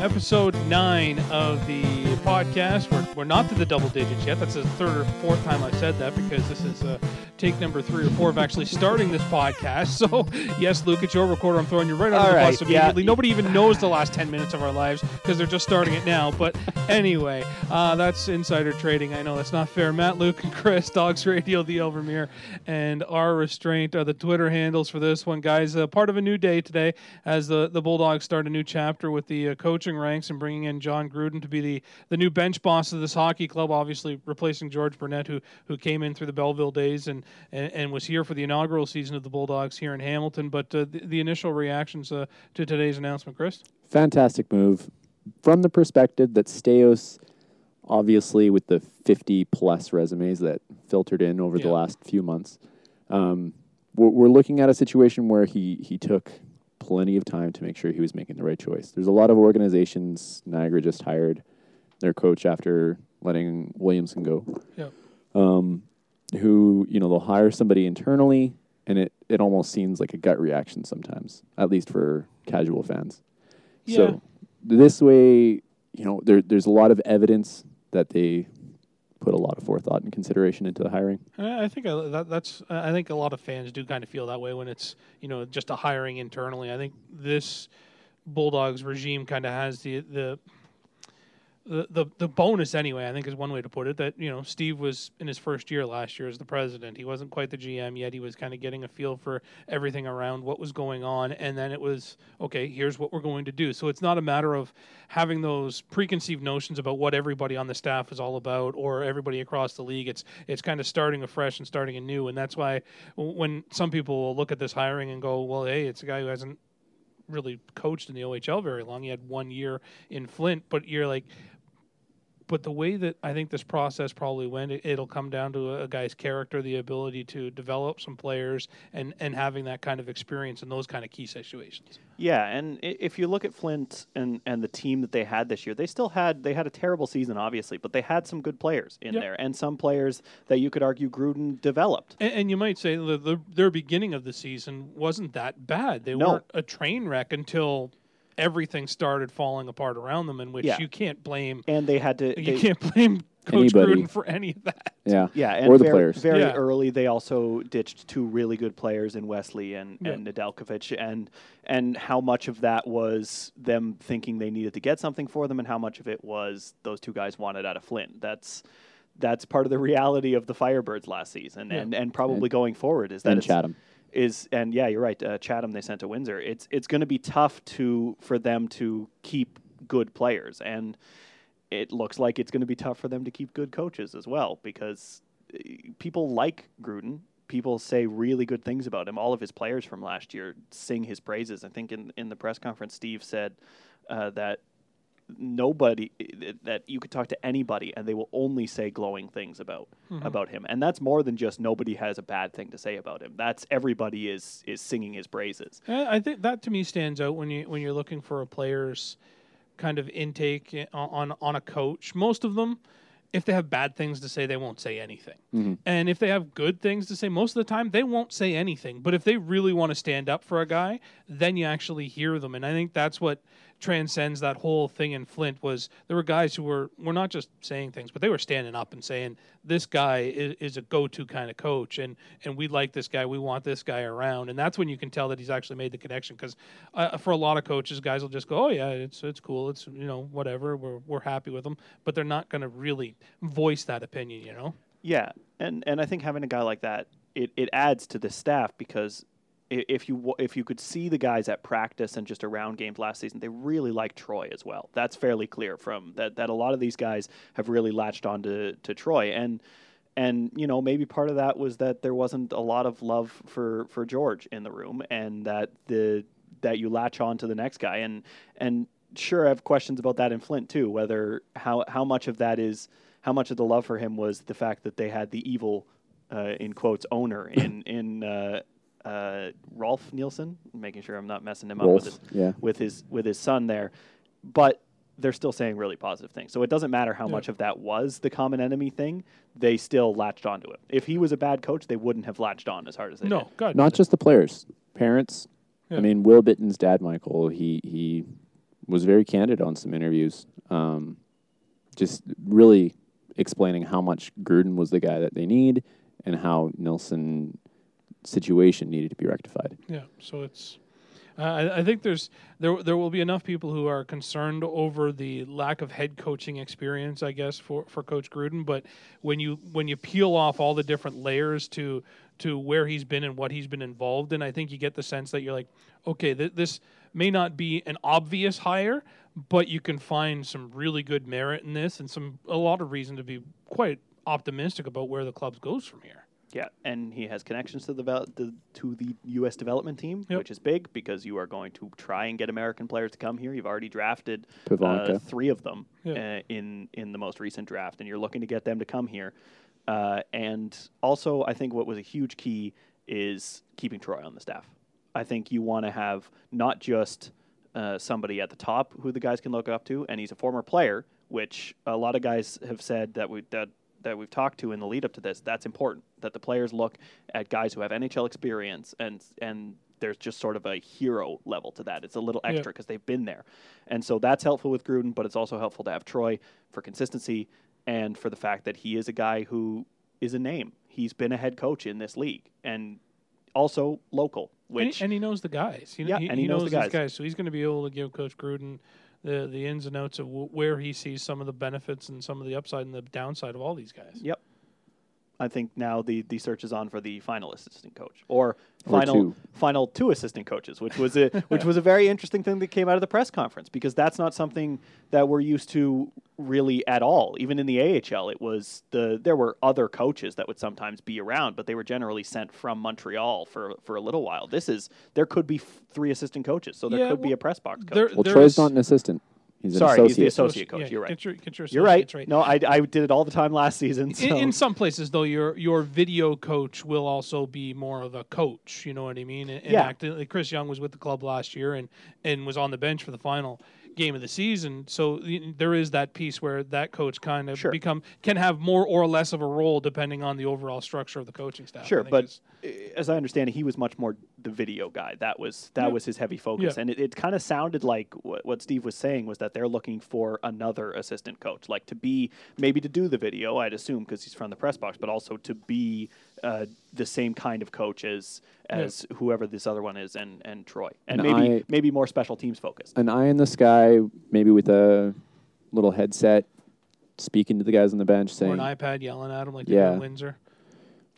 episode nine of the podcast. We're, we're not to the double digits yet. That's the third or fourth time I've said that because this is uh, take number three or four of actually starting this podcast. So, yes, Luke, it's your recorder. I'm throwing you right under All the right, bus yeah. immediately. Nobody even knows the last 10 minutes of our lives because they're just starting it now. But anyway, uh, that's insider trading. I know that's not fair. Matt, Luke, and Chris, Dogs Radio, The Overmere, and our restraint are the Twitter handles for this one, guys. Uh, part of a new day today as the, the Bulldogs start a new chapter with the uh, coaching ranks and bringing in John Gruden to be the, the new bench boss of this hockey club, obviously replacing George Burnett, who who came in through the Belleville days and, and, and was here for the inaugural season of the Bulldogs here in Hamilton. But uh, the, the initial reactions uh, to today's announcement, Chris? Fantastic move from the perspective that Staios, obviously, with the 50 plus resumes that filtered in over the last few months, um, we're, we're looking at a situation where he, he took plenty of time to make sure he was making the right choice. There's a lot of organizations, Niagara just hired their coach after letting Williamson go. Yeah. Um, who, you know, they'll hire somebody internally and it, it almost seems like a gut reaction sometimes, at least for casual fans. Yeah. So this way, you know, there, there's a lot of evidence that they put a lot of forethought and consideration into the hiring. I I think uh, that, that's. Uh, I think a lot of fans do kind of feel that way when it's you know just a hiring internally. I think this Bulldogs regime kind of has the the. The, the the bonus anyway I think is one way to put it that you know Steve was in his first year last year as the president. He wasn't quite the GM yet. He was kind of getting a feel for everything around what was going on and then it was okay here's what we're going to do. So it's not a matter of having those preconceived notions about what everybody on the staff is all about or everybody across the league. It's it's kind of starting afresh and starting anew and that's why when some people will look at this hiring and go well hey it's a guy who hasn't really coached in the OHL very long. He had one year in Flint but you're like but the way that I think this process probably went, it, it'll come down to a, a guy's character, the ability to develop some players, and and having that kind of experience in those kind of key situations. Yeah, and if you look at Flint and, and the team that they had this year, they still had they had a terrible season, obviously, but they had some good players in Yep. there, and some players that you could argue Gruden developed. And, and you might say the, the, their beginning of the season wasn't that bad. They No. weren't a train wreck until everything started falling apart around them, in which Yeah. you can't blame And they had to you they- can't blame Coach Anybody. Gruden for any of that. Yeah. Yeah, and or the very, players. very Yeah. early, they also ditched two really good players in Wesley and, Yeah. and Nedeljkovic, and and how much of that was them thinking they needed to get something for them, and how much of it was those two guys wanted out of Flint. That's that's part of the reality of the Firebirds last season, Yeah. and and probably And- going forward is that and it's, Chatham. Is and yeah, you're right. Uh, Chatham they sent to Windsor. It's it's going to be tough to for them to keep good players, and it looks like it's going to be tough for them to keep good coaches as well because uh, people like Gruden. People say really good things about him. All of his players from last year sing his praises. I think in in the press conference, Steve said uh, that nobody that you could talk to anybody and they will only say glowing things about Mm-hmm. about him and that's more than just nobody has a bad thing to say about him that's everybody is is singing his praises I think that to me stands out when you when you're looking for a player's kind of intake on on a coach. Most of them, if they have bad things to say, they won't say anything. Mm-hmm. And if they have good things to say, most of the time they won't say anything. But if they really want to stand up for a guy, then you actually hear them. And I think that's what transcends that whole thing in Flint was there were guys who were were not just saying things, but they were standing up and saying this guy is, is a go-to kind of coach, and and we like this guy, we want this guy around, and that's when you can tell that he's actually made the connection. Because uh, for a lot of coaches, guys will just go, oh yeah, it's it's cool, it's you know whatever, we're we're happy with him, but they're not going to really voice that opinion, you know. yeah and and i think having a guy like that it, it adds to the staff because if you if you could see the guys at practice and just around games last season, they really like Troy as well. That's fairly clear from that that a lot of these guys have really latched on to, to Troy and and you know maybe part of that was that there wasn't a lot of love for for George in the room and that the that you latch on to the next guy and and sure I have questions about that in Flint too whether how how much of that is how much of the love for him was the fact that they had the evil uh, in quotes owner in in uh, uh, Rolf Nilsen making sure I'm not messing him up with his yeah. with his with his son there, but they're still saying really positive things. So it doesn't matter how Yeah. much of that was the common enemy thing; they still latched onto it. If he was a bad coach, they wouldn't have latched on as hard as they No, did. God, Not just the players, parents. Yeah. I mean, Will Bitten's dad, Michael, he he was very candid on some interviews, um, just really explaining how much Gruden was the guy that they need and how Nilsen situation needed to be rectified. Yeah, so it's. Uh, I, I think there's there there will be enough people who are concerned over the lack of head coaching experience, I guess, for, for Coach Gruden. But when you when you peel off all the different layers to to where he's been and what he's been involved in, I think you get the sense that you're like, okay, th- this may not be an obvious hire, but you can find some really good merit in this and some a lot of reason to be quite optimistic about where the club goes from here. Yeah, and he has connections to the, vel- the to the U.S. development team, Yep. which is big because you are going to try and get American players to come here. You've already drafted uh, three of them Yeah. uh, in in the most recent draft, and you're looking to get them to come here. Uh, and also, I think what was a huge key is keeping Troy on the staff. I think you want to have not just uh, somebody at the top who the guys can look up to, and he's a former player, which a lot of guys have said that we that that we've talked to in the lead up to this. That's important that the players look at guys who have NHL experience and and there's just sort of a hero level to that. It's a little extra because they've been there, and so that's helpful with Gruden. But it's also helpful to have Troy for consistency and for the fact that he is a guy who is a name. He's been a head coach in this league and also local, And which he, and he knows the guys. He, Yeah, he, and he knows the these guys. So he's going to be able to give Coach Gruden the the ins and outs of w- where he sees some of the benefits and some of the upside and the downside of all these guys. Yep. I think now the, the search is on for the final assistant coach or Or final two. final two assistant coaches, which was a which was a very interesting thing that came out of the press conference because that's not something that we're used to really at all. Even in the AHL, it was the there were other coaches that would sometimes be around, but they were generally sent from Montreal for for a little while. This is there could be f- three assistant coaches, so there Yeah, could be a press box coach. there- Well, there Troy's not an assistant. He's an Sorry, he's the associate. associate coach. Yeah, You're right. Get your, get your You're right. associates No, I, I did it all the time last season. So. In, in some places, though, your your video coach will also be more of a coach. You know what I mean? And, and act- like Chris Young was with the club last year and and was on the bench for the final game of the season. So there is that piece where that coach kind of Sure. become can have more or less of a role depending on the overall structure of the coaching staff. Sure, but as I understand it, he was much more the video guy. That was that Yeah. was his heavy focus, Yeah. and it, it kind of sounded like what, what Steve was saying was that they're looking for another assistant coach, like to be maybe to do the video. I'd assume because he's from the press box, but also to be uh, the same kind of coach as as whoever this other one is, and and Troy, and, And maybe I- maybe more special teams focused. An eye in the sky, maybe with a little headset, speaking to the guys on the bench, saying or saying an iPad yelling at him like Yeah. in Windsor.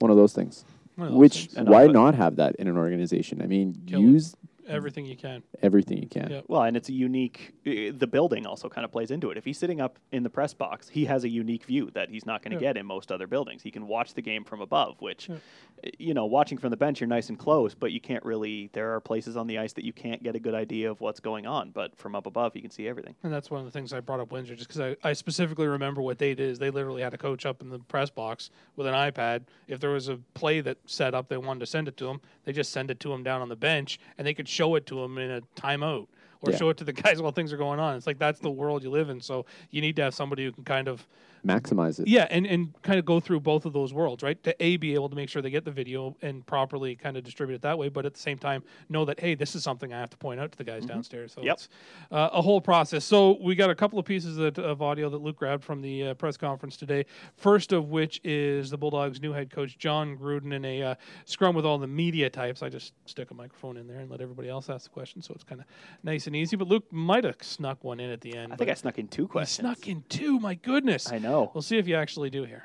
one of those things. Of those Which things. Why not have that in an organization? I mean, Kill it. use everything you can. everything everything you can. Yeah. Well, and it's a unique. uh, The building also kind of plays into it. If he's sitting up in the press box, he has a unique view that he's not going to Yeah. get in most other buildings. He can watch the game from above, which, Yeah. uh, you know, watching from the bench, you're nice and close, but you can't really. There are places on the ice that you can't get a good idea of what's going on, but from up above, you can see everything. And that's one of the things I brought up Windsor, just because I, I specifically remember what they did is they literally had a coach up in the press box with an iPad. If there was a play that set up, they wanted to send it to him. They just send it to him down on the bench, and they could show it to them in a timeout or Yeah. show it to the guys while things are going on. It's like that's the world you live in. So you need to have somebody who can kind of Maximize it. yeah, and, and kind of go through both of those worlds, right? To a be able to make sure they get the video and properly kind of distribute it that way, but at the same time know that hey, this is something I have to point out to the guys downstairs. So Mm-hmm. Yep. it's uh, a whole process. So we got a couple of pieces of, of audio that Luke grabbed from the uh, press conference today. First of which is the Bulldogs' new head coach John Gruden in a uh, scrum with all the media types. I just stick a microphone in there and let everybody else ask the question, so it's kind of nice and easy. But Luke might have snuck one in at the end. I think I snuck in two questions. snuck in two. My goodness. I know. We'll see if you actually do here.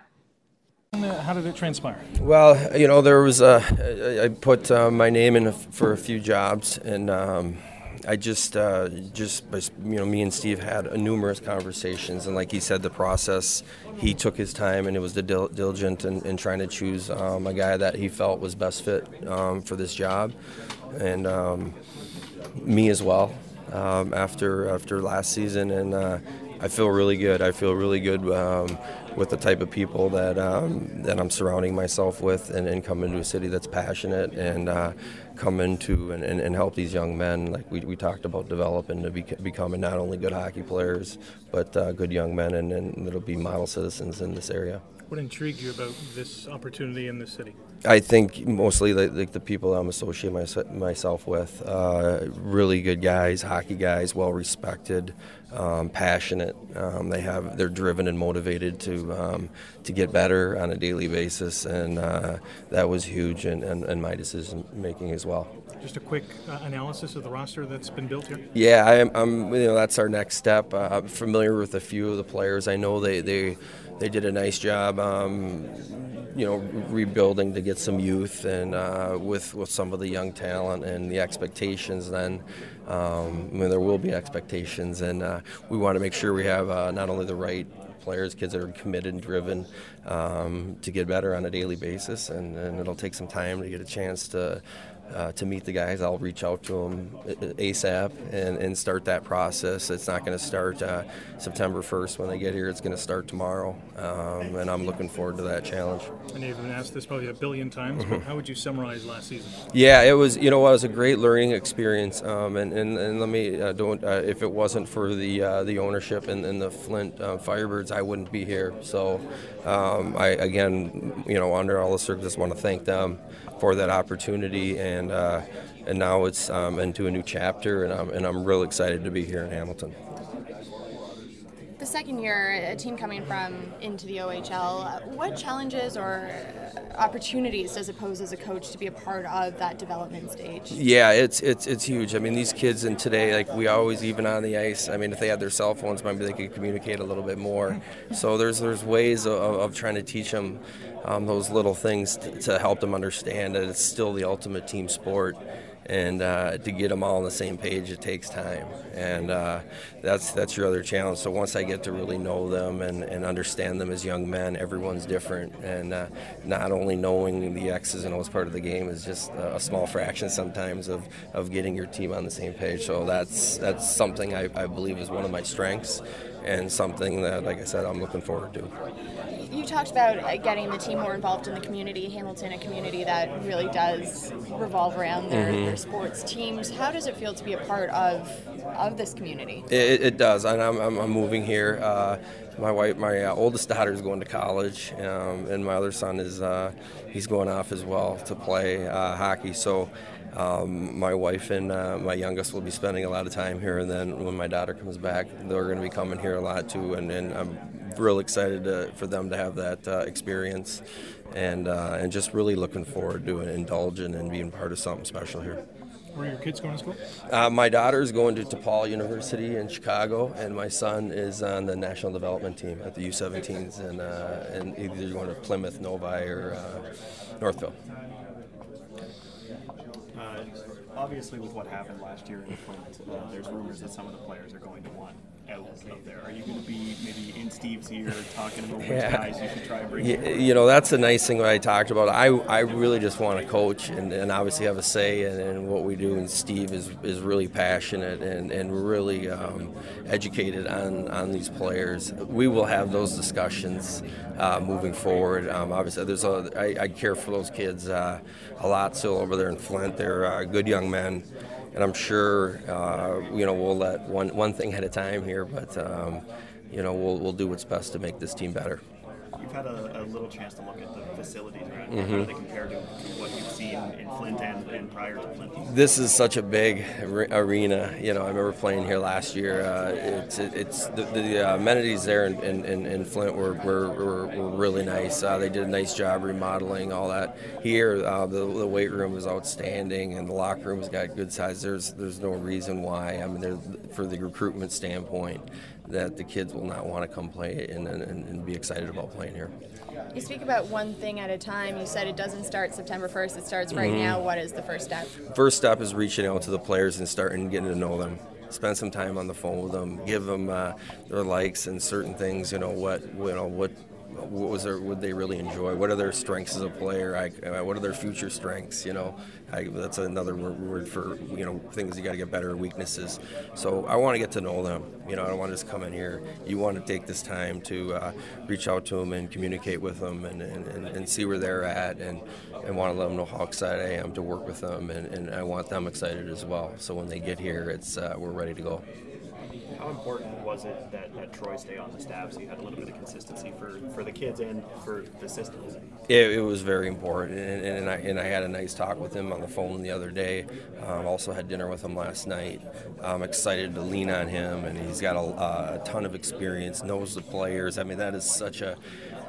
Uh, How did it transpire? Well, you know, there was uh, I I put uh, my name in for a few jobs, and um, I just uh, just you know me and Steve had numerous conversations, and like he said, the process he took his time, and it was the dil- diligent in, in trying to choose um, a guy that he felt was best fit um, for this job, and um, me as well um, after after last season, and uh, I feel really good. I feel really good um, with the type of people that um, that I'm surrounding myself with, and, and come into a city that's passionate and uh, come into and, and, and help these young men, like we, we talked about, developing to be, becoming not only good hockey players, but uh, good young men, and, and it'll be model citizens in this area. What intrigued you about this opportunity in this city? I think mostly like, like the people I'm associating my, myself with, uh, really good guys, hockey guys, well respected, um, passionate. Um, they have they're driven and motivated to um, to get better on a daily basis, and uh, that was huge in, in, in, my decision making as well. Just a quick uh, analysis of the roster that's been built here. Yeah, I am. I'm, you know, that's our next step. Uh, I'm familiar with a few of the players. I know they they they did a nice job. Um, you know, rebuilding to get some youth and uh, with with some of the young talent and the expectations. Then, um, I mean, there will be expectations, and uh, we want to make sure we have uh, not only the right players, kids that are committed and driven um, to get better on a daily basis, and, and it'll take some time to get a chance to uh, to meet the guys. I'll reach out to them ASAP and, and start that process. It's not going to start uh, September 1st when they get here. It's going to start tomorrow, um, and I'm looking forward to that challenge. And you've been asked this probably a billion times, mm-hmm. but how would you summarize last season? Yeah, it was. You know, it was a great learning experience. Um, and, and, and let me uh, don't. Uh, if it wasn't for the uh, the ownership and, and the Flint uh, Firebirds, I wouldn't be here. So, um, I again, you know, under all the circumstances, want to thank them for that opportunity, and uh, and now it's um, into a new chapter, and I'm and I'm real excited to be here in Hamilton. Second year, a team coming from into the OHL, what challenges or opportunities does it pose as a coach to be a part of that development stage? Yeah, it's it's it's huge. I mean, these kids in today, like we always, even on the ice. I mean, if they had their cell phones, maybe they could communicate a little bit more. So there's there's ways of, of trying to teach them um, those little things to, to help them understand that it's still the ultimate team sport and uh, to get them all on the same page it takes time. And uh, that's that's your other challenge. So once i get to really know them and, and understand them as young men everyone's different. And uh, not only knowing the x's and o's part of the game is just a small fraction sometimes of, of getting your team on the same page. So that's that's something I, I believe is one of my strengths and something that like i said i'm looking forward to you talked about uh, getting the team more involved in the community. Hamilton, a community that really does revolve around their, mm-hmm. their sports teams. How does it feel to be a part of of this community? It, it does. I'm, I'm, I'm, moving here. Uh, my wife, my uh, oldest daughter is going to college, um, and my other son is uh, he's going off as well to play uh, hockey. So. Um, my wife and uh, my youngest will be spending a lot of time here, and then when my daughter comes back, they're going to be coming here a lot too. And, and I'm real excited to, for them to have that uh, experience, and uh, and just really looking forward to indulging and being part of something special here. Where are your kids going to school? Uh, my daughter is going to DePaul University in Chicago, and my son is on the national development team at the U17s, and uh, and either going to Plymouth, Novi, or uh, Northville. Uh, obviously, with what happened last year in Flint, uh, there's rumors that some of the players are going to want out of there? Are you going to be maybe in Steve's ear talking about which yeah. guys you should try bring? You, you know, that's the nice thing that I talked about. I, I really just want to coach and, and obviously have a say in, in, what we do. And Steve is, is really passionate and, and really um, educated on, on these players. We will have those discussions uh, moving forward. Um, obviously, there's a, I, I care for those kids uh, a lot still over there in Flint. They're uh, good young men and I'm sure uh, you know we'll let one one thing at a time here, but um, you know we'll we'll do what's best to make this team better. You've had a, a little chance to look at the facilities around here. Mm-hmm. How do they compare to, to what you've seen in Flint and, and, prior to Flint? This is such a big arena. You know, I remember playing here last year. Uh, it's it's the, the, amenities there in, in, in Flint were, were, were, were really nice. Uh, they did a nice job remodeling all that. Here, uh, the, the weight room is outstanding, and the locker room's got good size. There's there's no reason why. I mean, for the recruitment standpoint that the kids will not want to come play and, and, and, be excited about playing here. You speak about one thing at a time. You said it doesn't start September 1st, it starts right mm-hmm. now. What is the first step? First step is reaching out to the players and starting getting to know them. Spend some time on the phone with them, give them uh, their likes and certain things. You know what you know what what was their would they really enjoy? What are their strengths as a player? I, what are their future strengths? You know, I, that's another word for you know things you got to get better. Weaknesses. So I want to get to know them. You know, I don't want to just come in here. You want to take this time to uh, reach out to them and communicate with them and, and, and, and, see where they're at and, and want to let them know how excited I am to work with them and, and I want them excited as well. So when they get here, it's uh, we're ready to go. How important was it that, that Troy stay on the staff so you had a little bit of consistency for, for the kids and for the system? It, it was very important, and, and, I, and I had a nice talk with him on the phone the other day. Um, also had dinner with him last night. I'm excited to lean on him, and he's got a, a ton of experience, knows the players. I mean, that is such a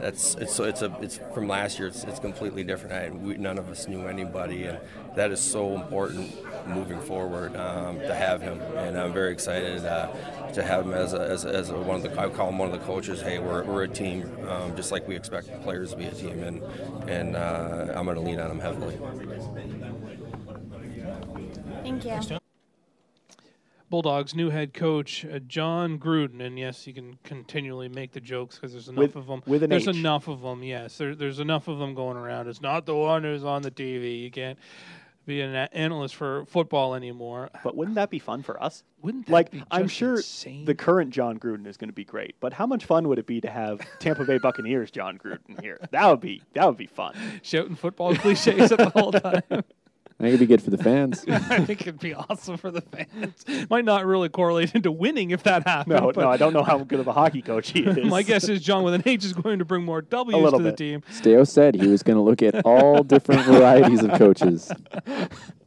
that's it's so it's a it's from last year. It's, it's completely different. I, we, none of us knew anybody, and that is so important moving forward um, to have him. And I'm very excited uh, to have him as a, as, a, as a one of the I call him one of the coaches. Hey, we're, we're a team, um, just like we expect players to be a team, and and uh, I'm going to lean on him heavily. Thank you. Bulldogs' new head coach, uh, John Gruden, and yes, you can continually make the jokes because there's enough With- of them. with an there's H. enough of them. Yes, there, there's enough of them going around. It's not the one who's on the TV. You can't be an analyst for football anymore. But wouldn't that be fun for us? Wouldn't that Like, I'm sure insane? the current John Gruden is going to be great, but how much fun would it be to have Tampa Bay Buccaneers John Gruden here? That would be that would be fun. shouting football cliches at the whole time. I think it'd be good for the fans. I think it'd be awesome for the fans. Might not really correlate into winning if that happened. No, no, I don't know how good of a hockey coach he is. My guess is John with an H is going to bring more W's to the team. Staios said he was going to look at all different varieties of coaches.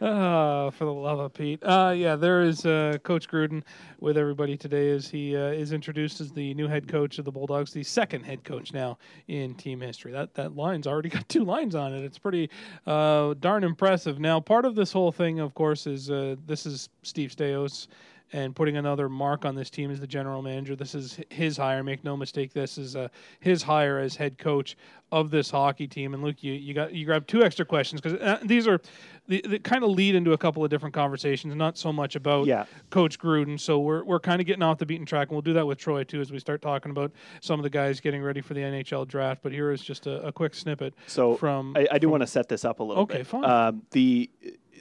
Ah, for the love of Pete. Uh, yeah, there is uh, Coach Gruden with everybody today as he uh, is introduced as the new head coach of the Bulldogs, the second head coach now in team history. That that line's already got two lines on it. It's pretty uh, darn impressive. Now, part of this whole thing, of course, is uh, this is Steve Staios and putting another mark on this team as the general manager. This is his hire. Make no mistake, this is uh, his hire as head coach of this hockey team. And Luke, you, you got you grabbed two extra questions because uh, these are the, they kind of lead into a couple of different conversations, not so much about Yeah. Coach Gruden. So we're we're kind of getting off the beaten track, and we'll do that with Troy too as we start talking about some of the guys getting ready for the NHL draft. But here is just a, a quick snippet So from I, I do want to set this up a little bit. Okay, bit. fine. Um, the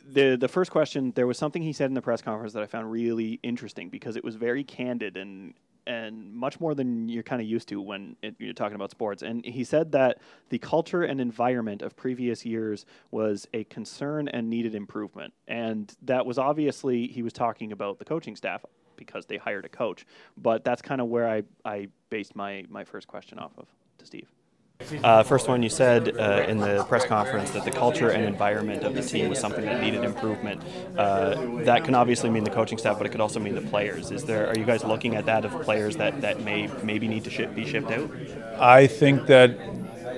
the the first question there was something he said in the press conference that I found really interesting because it was very candid and and much more than you're kind of used to when it, you're talking about sports. And he said that the culture and environment of previous years was a concern and needed improvement. And that was obviously he was talking about the coaching staff because they hired a coach. But that's kind of where I, I based my, my first question off of to Steve. Uh, first one, you said uh, in the press conference that the culture and environment of the team was something that needed improvement. Uh, that can obviously mean the coaching staff, but it could also mean the players. Is there? Are you guys looking at that of players that, that may maybe need to ship, be shipped out? I think that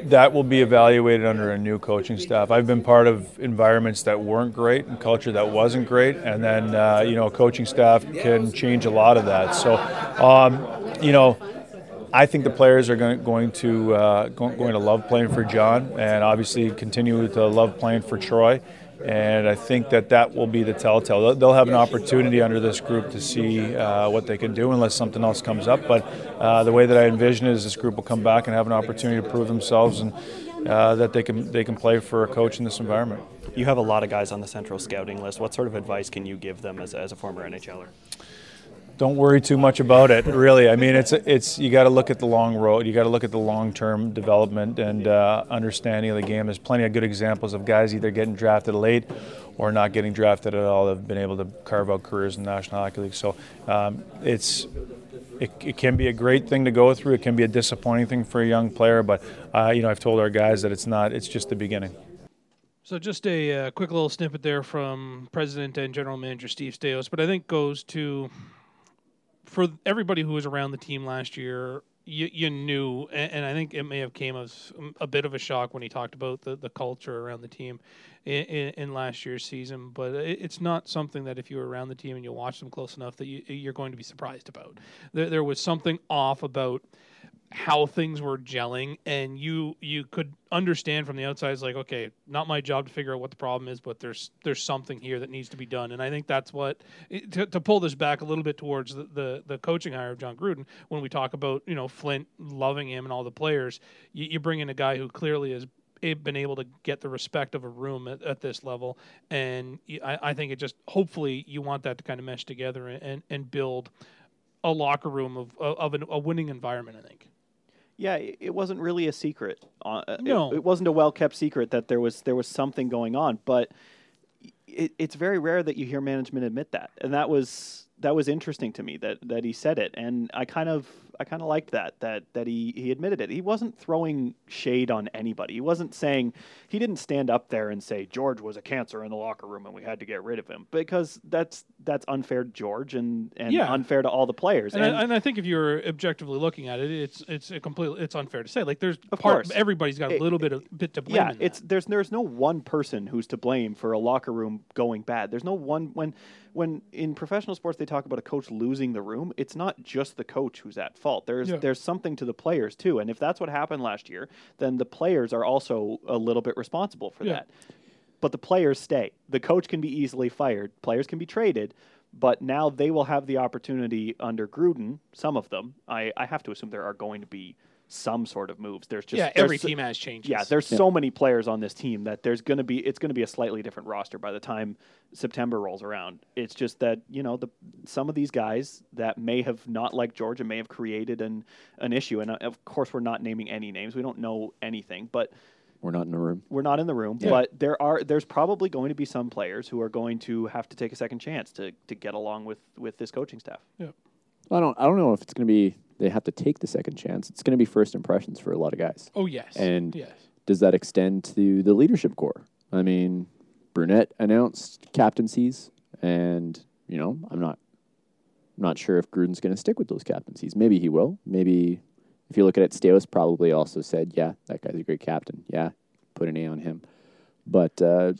that will be evaluated under a new coaching staff. I've been part of environments that weren't great and culture that wasn't great, and then uh, you know, coaching staff can change a lot of that. So, um, you know. I think the players are going, going to uh, go- going to love playing for John, and obviously continue to love playing for Troy. And I think that that will be the telltale. They'll- have an opportunity under this group to see uh, what they can do, unless something else comes up. But uh, the way that I envision it is, this group will come back and have an opportunity to prove themselves, and uh, that they can they can play for a coach in this environment. You have a lot of guys on the central scouting list. What sort of advice can you give them as, as a former NHLer? Don't worry too much about it. Really, I mean, it's it's you got to look at the long road. You got to look at the long term development and uh, understanding of the game. There's plenty of good examples of guys either getting drafted late or not getting drafted at all. Have been able to carve out careers in the National Hockey League. So um, it's. It, it can be a great thing to go through. It can be a disappointing thing for a young player, but uh, you know I've told our guys that it's not. It's just the beginning. So just a uh, quick little snippet there from President and General Manager Steve Staios, but I think goes to for everybody who was around the team last year. You, you knew, and, and I think it may have came as a bit of a shock when he talked about the, the culture around the team in, in, in last year's season. But it, it's not something that if you were around the team and you watch them close enough that you, you're going to be surprised about. There, there was something off about how things were gelling and you you could understand from the outside it's like okay not my job to figure out what the problem is but there's there's something here that needs to be done. And i think that's what to, to pull this back a little bit towards the, the the coaching hire of john gruden when we talk about you know flint loving him and all the players you, you bring in a guy who clearly has been able to get the respect of a room at, at this level. And I, I think it just hopefully you want that to kind of mesh together and and build a locker room of of an, a winning environment i think Yeah, it it wasn't really a secret. Uh, it- No. it, wasn't a well kept secret that there was there was something going on. But it, it's very rare that you hear management admit that, and that was that was interesting to me that that he said it, and I kind of I kind of liked that that that he he admitted it. He wasn't throwing shade on anybody. He wasn't saying he didn't stand up there and say George was a cancer in the locker room and we had to get rid of him because that's that's unfair to George and and Yeah. unfair to all the players. And, I, and I think if you're objectively looking at it, it's it's a completely it's unfair to say. Like there's Of part course. everybody's got a It- little bit of bit to blame. yeah, it's there's there's no one person who's to blame for a locker room going bad. There's no one when when in professional sports they talk about a coach losing the room. It's not just the coach who's at fault. There's Yeah. there's something to the players too. And if that's what happened last year, then the players are also a little bit responsible for Yeah. that. But the players stay. The coach can be easily fired. Players can be traded. But now they will have the opportunity under Gruden. Some of them, I, I have to assume there are going to be some sort of moves. There's just yeah, there's every so- team has changes. yeah, there's so many players on this team that there's going to be it's going to be a slightly different roster by the time September rolls around. It's just that, you know, the some of these guys that may have not liked Georgia may have created an an issue and uh, of course we're not naming any names. We don't know anything, but We're not in the room. we're not in the room, but there are there's probably going to be some players who are going to have to take a second chance to to get along with with this coaching staff. Yeah. I don't. I don't know if it's going to be. They have to take the second chance. It's going to be first impressions for a lot of guys. oh yes, And- yes. Does that extend to the leadership core? I mean, Burnett announced captaincies, and you know, I'm not. I'm not sure if Gruden's going to stick with those captaincies. Maybe he will. Maybe if you look at it, Staios probably also said, "Yeah, that guy's a great captain. Yeah, put an A on him." But uh,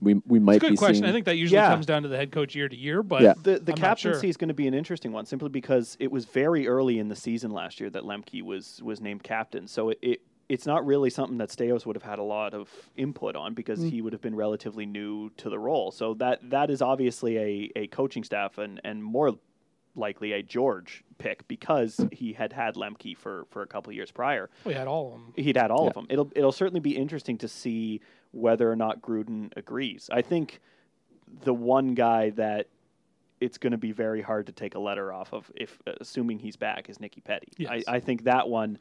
we we might It's a be good question. seeing. I think that usually Yeah. comes down to the head coach year to year, but Yeah. The the I'm not sure. captaincy is going to be an interesting one simply because it was very early in the season last year that Lemke was was named captain. So it, it it's not really something that Staios would have had a lot of input on because Mm. he would have been relatively new to the role. So that that is obviously a, a coaching staff and, and more likely a George pick because he had had Lemke for, for a couple of years prior. we had all of them. He'd had all of them. It'll it'll certainly be interesting to see whether or not Gruden agrees. I think the one guy that it's going to be very hard to take a letter off of, if assuming he's back, is Niki Petti. Yes. I, I think that one,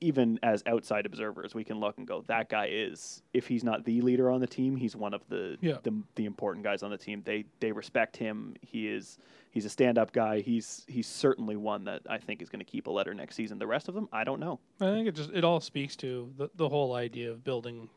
even as outside observers, we can look and go, that guy is. If he's not the leader on the team, he's one of the Yeah. the, the important guys on the team. They they respect him. He is he's a stand up guy. He's he's certainly one that I think is going to keep a letter next season. The rest of them, I don't know. I think it just it all speaks to the the whole idea of building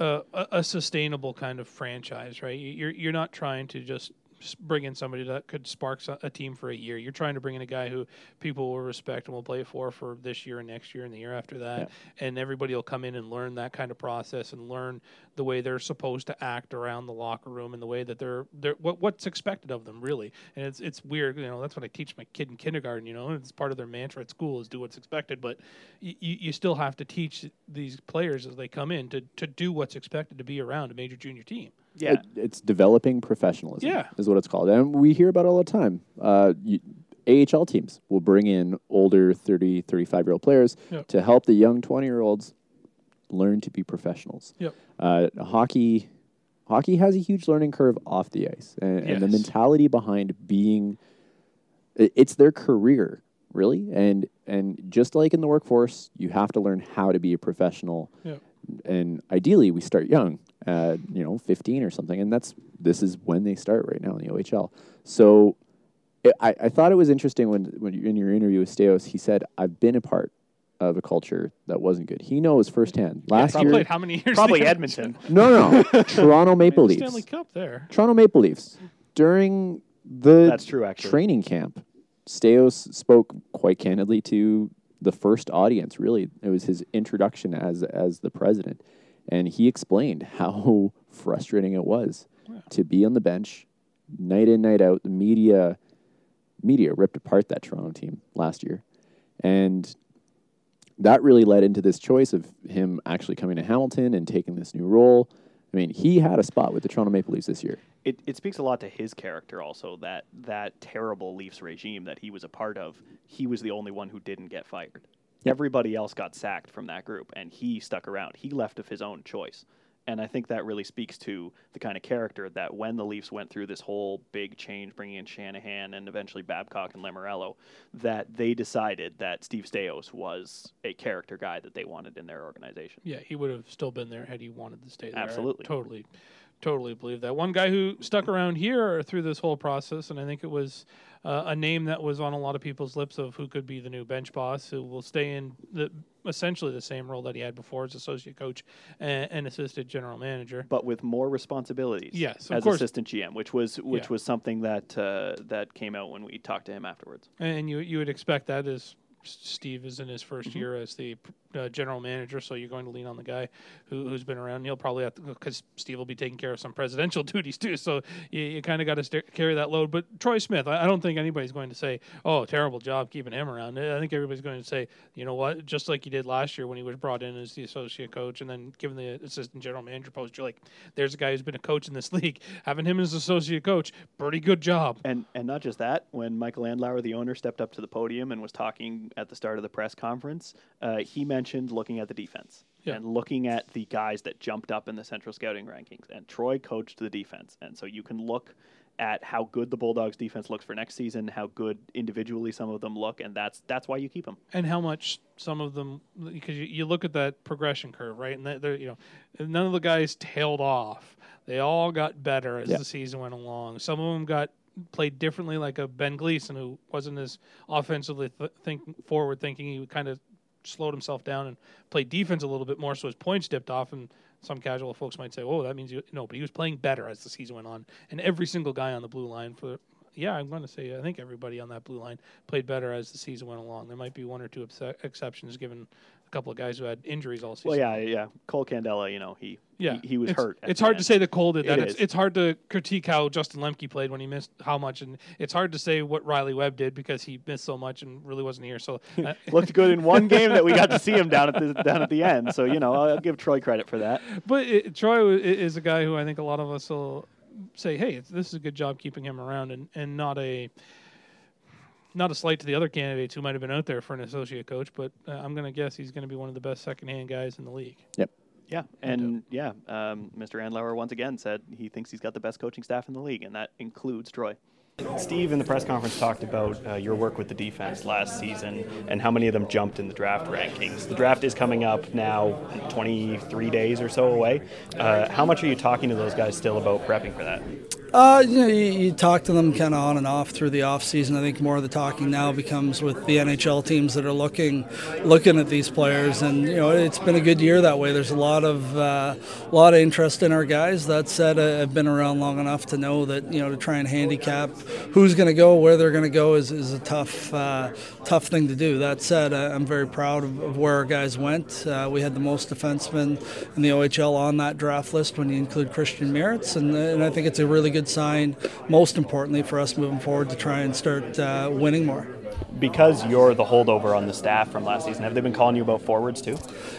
a, a, sustainable kind of franchise, right? You- You're you're not trying to just bring in somebody that could spark a team for a year. You're trying to bring in a guy who people will respect and will play for for this year and next year and the year after that, and everybody will come in and learn that kind of process and learn the way they're supposed to act around the locker room and the way that they're they're what what's expected of them really. And it's it's weird, you know. That's what I teach my kid in kindergarten. You know, it's part of their mantra at school is do what's expected, but you, you still have to teach these players as they come in to, to do what's expected to be around a major junior team. Yeah. It- it's developing professionalism. Yeah. is what it's called, and we hear about it all the time. Uh, you, AHL teams will bring in older 30, 35 year old players Yep. to help the young 20 year olds learn to be professionals. Yep. Uh, hockey, hockey has a huge learning curve off the ice, and, and the mentality behind being, i- it's their career really, and and just like in the workforce, you have to learn how to be a professional Yep. and ideally we start young at you know 15 or something and that's this is when they start right now in the ohl so it, I, I thought it was interesting when, when you, in your interview with Staios he said i've been a part of a culture that wasn't good he knows firsthand last He year how many years? Probably? Edmonton. no no no toronto maple leafs Stanley Cup there. toronto maple leafs during the That's true, actually. training camp Staios spoke quite candidly to the first audience really it was his introduction as as the president and he explained how frustrating it was to be on the bench night in night out the media media ripped apart that toronto team last year. And that really led into this choice of him actually coming to hamilton and taking this new role. I mean he had a spot with the toronto maple leafs this year. It, it speaks a lot to his character also that that terrible Leafs regime that he was a part of. He was the only one who didn't get fired everybody else got sacked from that group and he stuck around he left of his own choice and I think that really speaks to the kind of character that when the Leafs went through this whole big change, bringing in Shanahan and eventually Babcock and Lamoriello, that they decided that Steve Staios was a character guy that they wanted in their organization. Yeah, he would have still been there had he wanted to stay there. I Absolutely. totally, totally believe that. One guy who stuck around here through this whole process, and I think it was uh, a name that was on a lot of people's lips of who could be the new bench boss, who will stay in the essentially the same role that he had before as associate coach and, and assistant general manager. but with more responsibilities. Yes, as course. assistant GM, which was which Yeah. was something that uh, that came out when we talked to him afterwards. And you you would expect that as S- Steve is in his 1st Mm-hmm. year as the uh, general manager, so you're going to lean on the guy who, who's been around. He'll probably have to because Steve will be taking care of some presidential duties too. So you, you kind of got to st- carry that load. But Troy Smith, I, I don't think anybody's going to say, "Oh, terrible job keeping him around." I think everybody's going to say, "You know what?" Just like you did last year when he was brought in as the associate coach and then given the assistant general manager post, you're like, "There's a guy who's been a coach in this league. Having him as associate coach, pretty good job." And and not just that, when Michael Andlauer, the owner, stepped up to the podium and was talking at the start of the press conference, uh, he mentioned looking at the defense Yeah. and looking at the guys that jumped up in the central scouting rankings. And Troy coached the defense, and so you can look at how good the Bulldogs defense looks for next season, how good individually some of them look, and that's that's why you keep them. and how much some of them because you, you look at that progression curve right and they're, you know none of the guys tailed off they all got better as Yeah. the season went along some of them got played differently like a ben gleason who wasn't as offensively th- think forward thinking he kind of slowed himself down and played defense a little bit more so his points dipped off and some casual folks might say oh that means you no but he was playing better as the season went on and every single guy on the blue line for yeah, I'm going to say I think everybody on that blue line played better as the season went along. There might be one or two obse- exceptions, given a couple of guys who had injuries all season. Well, yeah, yeah. Cole Candela, you know, he yeah, he, he was it's, hurt. It's hard end. to say that Cole did that. It it's, it's hard to critique how Justin Lemke played when he missed how much, and it's hard to say what Riley Webb did because he missed so much and really wasn't here. So uh, looked good in one game that we got to see him down at the down at the end. So you know, I'll give Troy credit for that. But it, Troy is a guy who I think a lot of us will say, "Hey, this is a good job keeping him around," and, and not a not a slight to the other candidates who might have been out there for an associate coach. But uh, I'm going to guess he's going to be one of the best secondhand guys in the league. Yep. Yeah, and yeah, um, Mr. Andlauer once again said he thinks he's got the best coaching staff in the league, and that includes Troy. Steve in the press conference talked about uh, your work with the defense last season and how many of them jumped in the draft rankings. The draft is coming up now, 23 days or so away. Uh, how much are you talking to those guys still about prepping for that? Uh, you know, you, you talk to them kind of on and off through the off season. I think more of the talking now becomes with the NHL teams that are looking looking at these players, and you know, it's been a good year that way. There's a lot of uh, lot of interest in our guys. That said, I've been around long enough to know that you know to try and handicap who's going to go, where they're going to go is, is a tough uh, tough thing to do. That said, I- I'm very proud of, of where our guys went. Uh, we had the most defensemen in the OHL on that draft list when you include Christian Merritz, and, and I think it's a really good sign. Most importantly for us moving forward to try and start uh, winning more. Because you're the holdover on the staff from last season, have they been calling you about forwards too?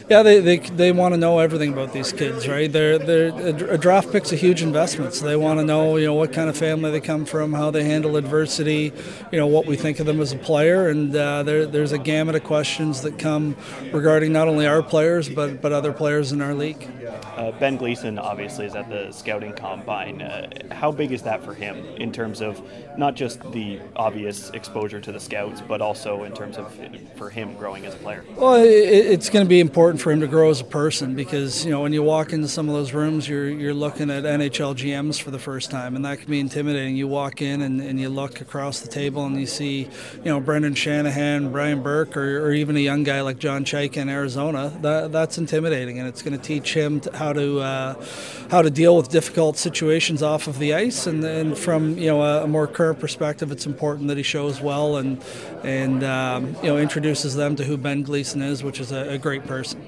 Yeah, they, they, they want to know everything about these kids, right? They're, they're, a draft pick's a huge investment, so they want to know, you know, what kind of family they come from, how they handle adversity, you know, what we think of them as a player, and uh, there, there's a gamut of questions that come regarding not only our players but but other players in our league. Uh, ben Gleason obviously is at the scouting combine. Uh, how big is that for him in terms of not just the obvious exposure to the scouts, but also in terms of for him growing as a player? Well, it, it's going to be important for him to grow as a person because you know when you walk into some of those rooms, you're you're looking at NHL GMs for the first time, and that can be intimidating. You walk in and, and you look across the table and you see, you know, Brendan Shanahan, Brian Burke, or, or even a young guy like John Chayka in Arizona. That that's intimidating, and it's going to teach him to, how to uh, how to deal with difficult situations off of the ice. And then from you know a, a more current perspective, it's important that he shows well and and um, you know introduces them to who Ben Gleason is, which is a, a great person.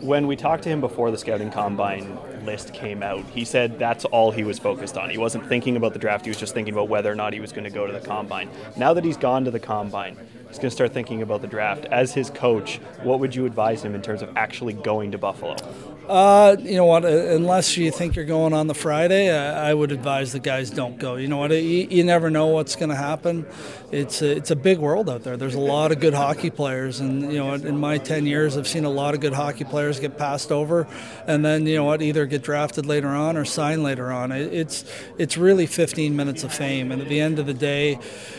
When we talked to him before the scouting combine list came out, he said that's all he was focused on. He wasn't thinking about the draft, he was just thinking about whether or not he was going to go to the combine. Now that he's gone to the combine, he's going to start thinking about the draft. As his coach, what would you advise him in terms of actually going to Buffalo? Uh, you know what? uh, Unless you think you're going on the Friday, I, I would advise the guys don't go. You know what? You, you never know what's going to happen. It's a, it's a big world out there. There's a lot of good hockey players, and you know, in my 10 years, I've seen a lot of good hockey players get passed over, and then you know what? Either get drafted later on or sign later on. It, it's it's really 15 minutes of fame, and at the end of the day,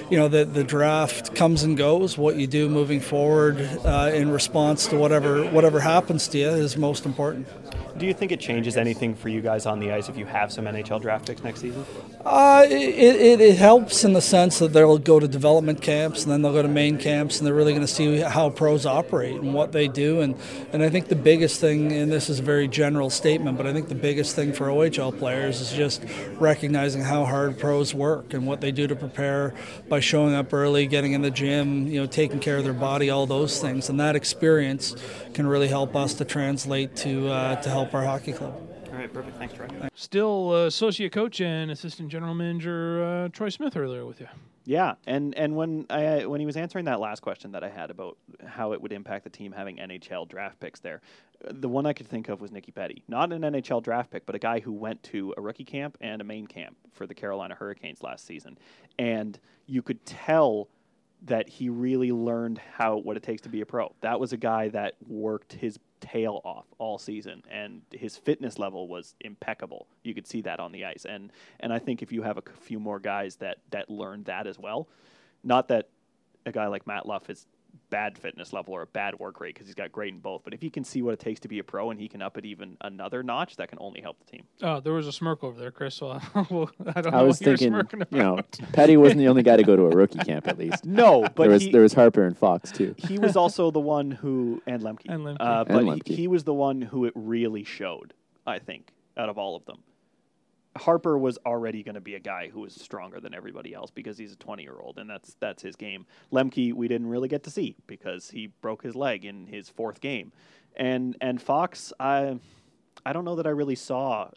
you know, the the draft comes and goes. What you do moving forward uh, in response to whatever whatever happens to you is most important. Do you think it changes anything for you guys on the ice if you have some NHL draft picks next season? Uh, it, it, it helps in the sense that they'll go to development camps and then they'll go to main camps and they're really going to see how pros operate and what they do. And, and I think the biggest thing, and this is a very general statement, but I think the biggest thing for OHL players is just recognizing how hard pros work and what they do to prepare by showing up early, getting in the gym, you know, taking care of their body, all those things. And that experience can really help us to translate to, uh, to help our hockey club. All right, perfect. Thanks, Troy. Still uh, associate coach and assistant general manager uh, Troy Smith earlier with you. Yeah, and and when I when he was answering that last question that I had about how it would impact the team having NHL draft picks there, uh, the one I could think of was Niki Petti, not an NHL draft pick, but a guy who went to a rookie camp and a main camp for the Carolina Hurricanes last season, and you could tell that he really learned how what it takes to be a pro. That was a guy that worked his tail off all season and his fitness level was impeccable. You could see that on the ice. And and I think if you have a few more guys that that learned that as well, not that a guy like Matt Luff is bad fitness level or a bad work rate because he's got great in both. But if he can see what it takes to be a pro and he can up it even another notch, that can only help the team. Oh, there was a smirk over there, Chris. So well, I don't I know was what you were thinking, smirking you know, about. Petti wasn't the only guy to go to a rookie camp at least. No, but there was he, there was Harper and Fox too. he was also the one who and Lemcke. And Lemcke. Uh, And but Lemcke. He, he was the one who it really showed. I think out of all of them. Harper was already going to be a guy who was stronger than everybody else because he's a 20 year old and that's that's his game. Lemcke we didn't really get to see because he broke his leg in his fourth game, and and Fox I I don't know that I really saw.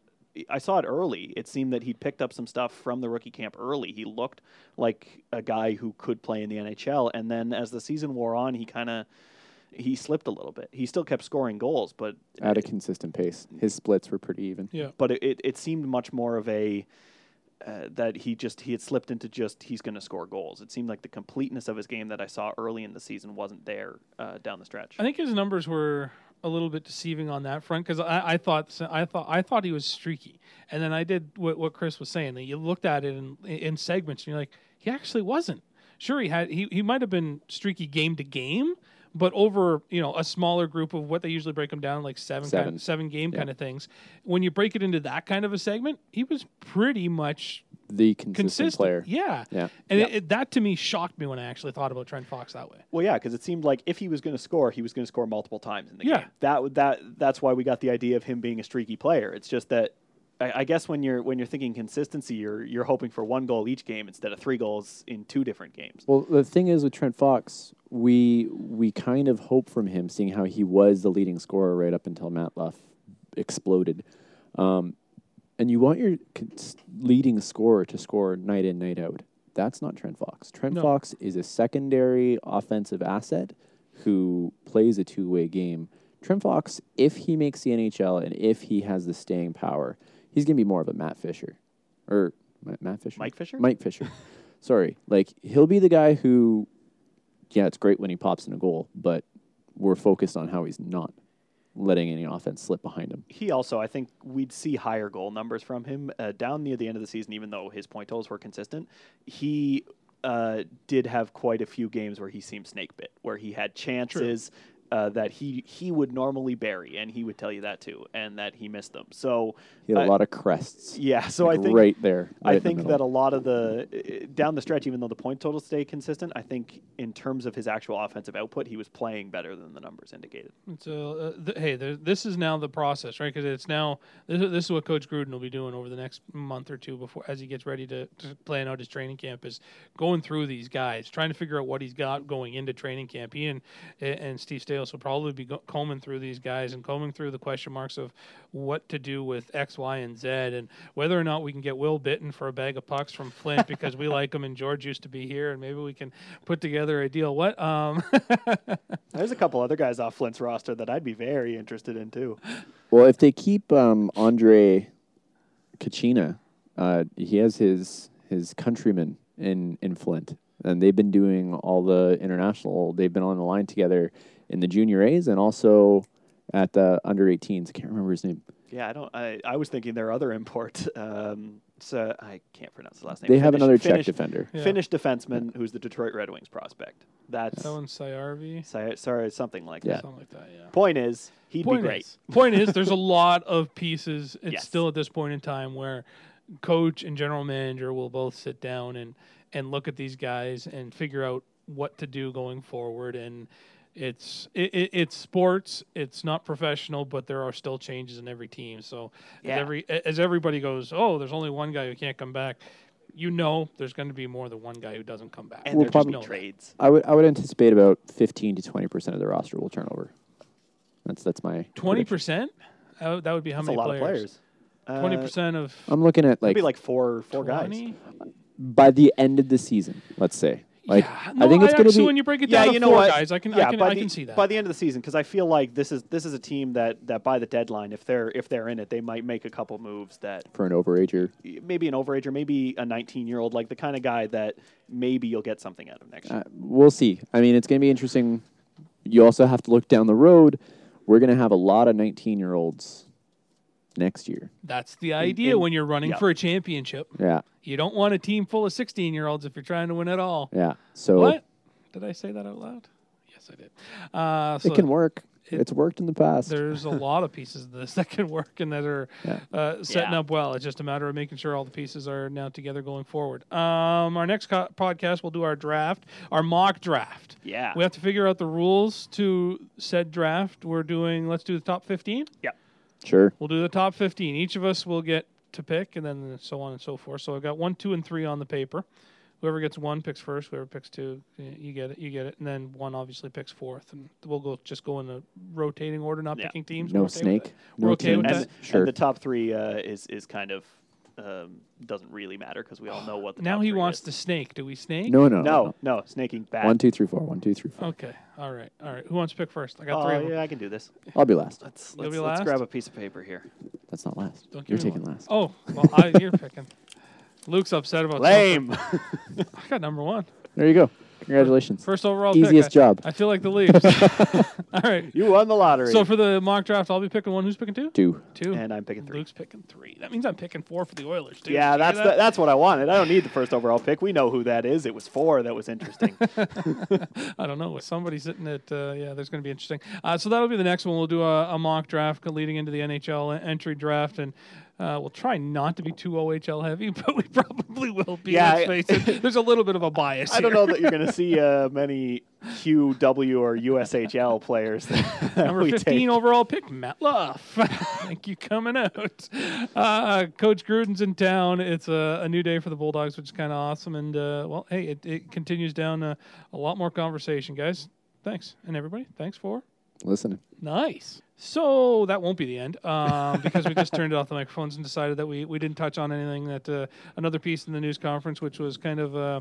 I saw it early. It seemed that he picked up some stuff from the rookie camp early. He looked like a guy who could play in the NHL, and then as the season wore on, he kind of he slipped a little bit. He still kept scoring goals, but At a consistent pace, his splits were pretty even. Yeah. but it, it, it seemed much more of a uh, that he just he had slipped into just he's going to score goals. It seemed like the completeness of his game that I saw early in the season wasn't there uh, down the stretch. I think his numbers were a little bit deceiving on that front because I, I thought I thought I thought he was streaky, and then I did what, what Chris was saying. That you looked at it in, in segments, and you're like, he actually wasn't. Sure, he had he, he might have been streaky game to game, but over you know a smaller group of what they usually break them down like seven Seven. Kind of, seven game Yeah. kind of things. When you break it into that kind of a segment, he was pretty much The consistent, consistent. player. Yeah, Yeah. and Yeah. It, it, that to me shocked me when I actually thought about Trent Fox that way. Well, yeah, because it seemed like if he was going to score, he was going to score multiple times in the Yeah. game. That that that's why we got the idea of him being a streaky player. It's just that I, I guess when you're when you're thinking consistency, you're you're hoping for one goal each game instead of three goals in two different games. Well, the thing is with Trent Fox, we we kind of hope from him, seeing how he was the leading scorer right up until Matt Luff exploded. Um, and you want your leading scorer to score night in, night out. That's not Trent Fox. Trent No. Fox is a secondary offensive asset who plays a two way game. Trent Fox, if he makes the NHL and if he has the staying power, he's going to be more of a Matt Fisher. Or Matt Fisher? Mike Fisher? Mike Fisher. Sorry. Like, he'll be the guy who, yeah, it's great when he pops in a goal, but we're focused on how he's not letting any offense slip behind him. He also, I think, we'd see higher goal numbers from him uh, down near the end of the season. Even though his point totals were consistent, he uh, did have quite a few games where he seemed snake bit, where he had chances uh, that he he would normally bury, and he would tell you that too, and that he missed them. So He had a lot of crests. yeah, so like, I think right there. I right in the think middle. that a lot of the uh, down the stretch, even though the point totals stay consistent, I think in terms of his actual offensive output, he was playing better than the numbers indicated. So, uh, th- hey, there, this is now the process, right? Because it's now this, is- this is what Coach Gruden will be doing over the next month or two before, as he gets ready to, to plan out his training camp, is going through these guys, trying to figure out what he's got going into training camp. He and and Steve Staios will probably be go- combing through these guys and combing through the question marks of what to do with X, Y, and Z, and whether or not we can get Will Bitten for a bag of pucks from Flint because we like him and George used to be here, and maybe we can put together a deal. What? Um, There's a couple other guys off Flint's roster that I'd be very interested in too. Well, if they keep um, Andre Kachina, uh, he has his his countryman in in Flint, and they've been doing all the international. They've been on the line together in the junior A's and also at the under 18s. I can't remember his name. Yeah, I don't. I, I was thinking their other import. Um, so I can't pronounce the last name. They have Finnish- another Czech Finnish, defender. Yeah. Finnish defenseman who's the Detroit Red Wings prospect. That's That one's Sayarvi. sorry, sorry, something like Yeah. that. Something like that, yeah. Point is, he'd point be great. Is, point is, there's a lot of pieces. It's Yes. still at this point in time where coach and general manager will both sit down and and look at these guys and figure out what to do going forward. And it's it, it, it's sports. It's not professional, but there are still changes in every team. So Yeah. as every as everybody goes, oh, there's only one guy who can't come back. You know, there's going to be more than one guy who doesn't come back. And We'll they're probably- just trades. I would I would anticipate about fifteen to twenty percent of the roster will turn over. That's that's my Twenty prediction. percent. That would be how That's a many lot players? of players. Uh, Twenty percent of I'm looking at Like, like be like four four guys. by the end of the season. Let's say like yeah, I think it's going to actually, be when you break it Yeah, down to you know four what? guys, I can, yeah, I can, I the, can see that. by the end of the season because I feel like this is this is a team that that by the deadline, if they're if they're in it, they might make a couple moves that for an overager. maybe an overager, maybe a 19 year old, like the kind of guy that maybe you'll get something out of next year. Uh, we'll see. I mean, it's going to be interesting. You also have to look down the road. We're going to have a lot of 19 year olds next year. That's the idea in- when you're running yeah. for a championship. Yeah, You don't want a team full of 16 year olds if you're trying to win at all. yeah. So What? Did I say that out loud? Yes, I did. Uh, so it can work. it- it's worked in the past. There's a lot of pieces of this that can work and that are Yeah. uh, setting Yeah. up well. It's just a matter of making sure all the pieces are now together going forward. Um, our next co- podcast, we'll do our draft, our mock draft. Yeah. We have to figure out the rules to said draft. We're doing, let's do the top 15. Sure. We'll do the top 15. Each of us will get to pick, and then so on and so forth. So I've got one, two, and three on the paper. Whoever gets one picks first. Whoever picks two, you get it. You get it. And then one obviously picks fourth, and we'll go just go in a rotating order, not Yeah. picking teams. No We're okay snake. that. No We're okay with that. and, Sure. and the top three uh, is is kind of um, doesn't really matter because we all know what the Now top he three wants is. to snake. Do we snake? No, no, No, no, snaking bad. One, two, three, four. One, two, three, four. Okay. All right. All right. Who wants to pick first? I got three. of them. yeah, I can do this. I'll be last. Let's You'll let's, be let's last? grab a piece of paper here. That's not last. Don't You're me taking one. last. Oh, well, I, you're picking. Luke's upset about Lame. something. I got number one. There you go. Congratulations. First overall pick. Easiest I- job. I feel like the Leafs. All right. you won the lottery. So for the mock draft, I'll be picking one. Who's picking two? Two. Two. and I'm picking three. Luke's picking three. That means I'm picking four for the Oilers, too. Yeah, Did that's hear the, that's what I wanted. I don't need the first overall pick. We know who that is. It was four. That was interesting. I don't know. With somebody sitting at, uh, yeah, there's going to be interesting. Uh, so that'll be the next one. We'll do a, a mock draft leading into the NHL entry draft, and uh, we'll try not to be too OHL heavy, but we probably will be. Yeah, let's I- face it. There's a little bit of a bias. I don't know that you're going to see uh, many QW or USHL players. That Number we 15 take. overall pick, Matt Luff. Thank you coming out. Uh, Coach Gruden's in town. It's a, a new day for the Bulldogs, which is kind of awesome. And, uh, well, hey, it, it continues down uh, a lot more conversation, guys. Thanks. And everybody, thanks for listening. Nice. So that won't be the end um, because we just turned off the microphones and decided that we, we didn't touch on anything that uh, another piece in the news conference, which was kind of uh,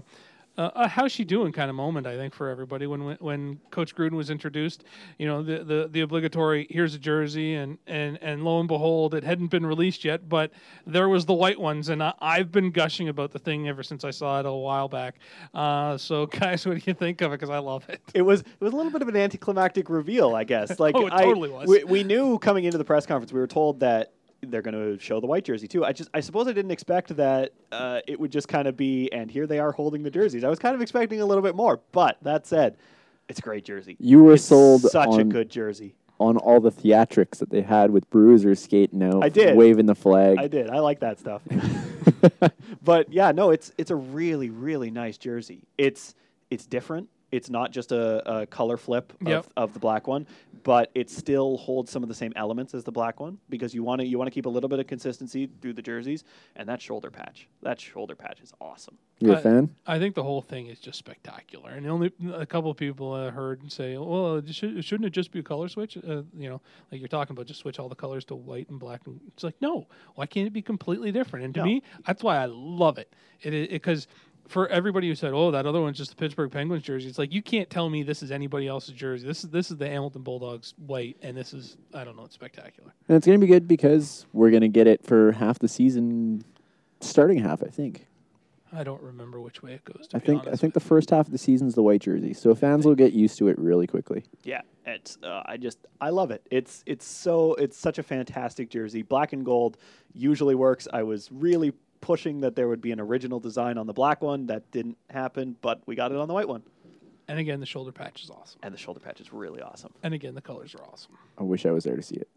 uh, a how's she doing kind of moment, I think, for everybody when when- Coach Gruden was introduced. You know, the the, the obligatory here's a jersey, and, and and lo and behold, it hadn't been released yet, but there was the white ones, and I, I've been gushing about the thing ever since I saw it a while back. Uh, so, guys, what do you think of it? Because I love it. It was it was a little bit of an anticlimactic reveal, I guess. Like Oh, it I- totally was. We, we knew coming into the press conference, we were told that they're going to show the white jersey too. I just I suppose I didn't expect that uh, it would just kind of be and here they are holding the jerseys. I was kind of expecting a little bit more, but that said, it's a great jersey. You were It's sold such a good jersey. On all the theatrics that they had with Bruiser skating out, I did. waving the flag. I did. I like that stuff. but yeah, no, it's it's a really really nice jersey. It's it's different. It's not just a, a color flip of, Yep. of the black one, but it still holds some of the same elements as the black one because you want to you want to keep a little bit of consistency through the jerseys. And that shoulder patch, that shoulder patch is awesome. You're a I- fan? I think the whole thing is just spectacular, and only a couple of people uh, heard and say, "Well, it should, shouldn't it just be a color switch?" Uh, you know, like you're talking about, just switch all the colors to white and black. And it's like, no, why can't it be completely different? And to No. me, that's why I love it. It because for everybody who said, "Oh, that other one's just the Pittsburgh Penguins jersey," it's like you can't tell me this is anybody else's jersey. This is this is the Hamilton Bulldogs white, and this is I don't know, it's spectacular. And it's going to be good because we're going to get it for half the season, starting half, I think. I don't remember which way it goes. To I be think I think the with you. first half of the season's the white jersey, so fans will get used to it really quickly. Yeah, it's uh, I just I love it. It's it's so it's such a fantastic jersey. Black and gold usually works. I was really pushing that there would be an original design on the black one. That didn't happen, but we got it on the white one. And again, the shoulder patch is awesome. And the shoulder patch is really awesome. And again, the colors are awesome. I wish I was there to see it.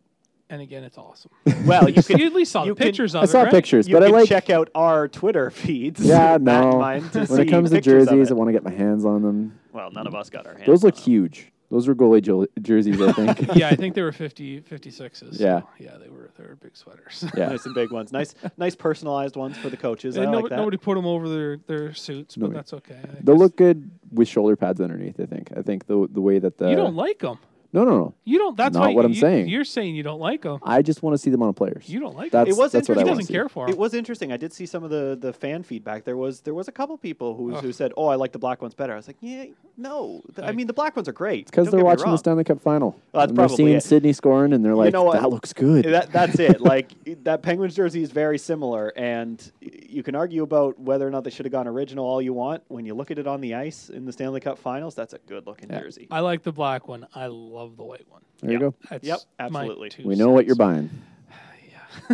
And again, it's awesome. Well, you can you at least saw you the can- pictures of I it, saw right? pictures, you but I can like. check out our Twitter feeds. yeah, Matt and no. mine to When it comes to pictures of jerseys, I it. want to get my hands on them. Well, none of us got our hands. Those look on 'em. huge. Those were goalie jo- jerseys, I think. yeah, I think they were 50, 56s. Yeah. So, yeah, they were they were big sweaters. yeah. Nice and big ones. Nice, nice personalized ones for the coaches. I And like nobody, that. nobody put them over their, their suits, but Nobody. that's okay. I They'll guess. look good with shoulder pads underneath. I think. I think the the way that the you don't like them. No no no. You don't. That's Not why what I'm you, saying. You're saying you don't like them. I just want to see them on players. You don't like That's It was that's what I He interesting. want doesn't see. care for It was interesting. I did see some of the, the fan feedback. There was there was a couple people who Ugh. who said, "Oh, I like the black ones better." I was like, "Yeah, no. Th- I Like- mean, the black ones are great." Because Don't they're get me watching wrong. the Stanley Cup final. Well, that's and they're probably seeing it. Sidney scoring, and they're like, know what? "That looks good." That that's it. Like that Penguins jersey is very similar, and y- you can argue about whether or not they should have gone original all you want. When you look at it on the ice in the Stanley Cup Finals, that's a good looking Yeah. jersey. I like the black one. I love the white one. there you go. That's Yep, my absolutely. two We know what you're cents. buying.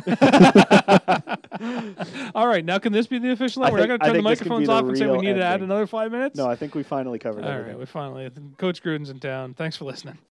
Yeah. All right, now can this be the official? I end? We're not think- going I to turn the think this could be microphones the off and say we real need to add ending. another five minutes. No, I think we finally covered All everything. right, we finally. Coach Gruden's in town. Thanks for listening.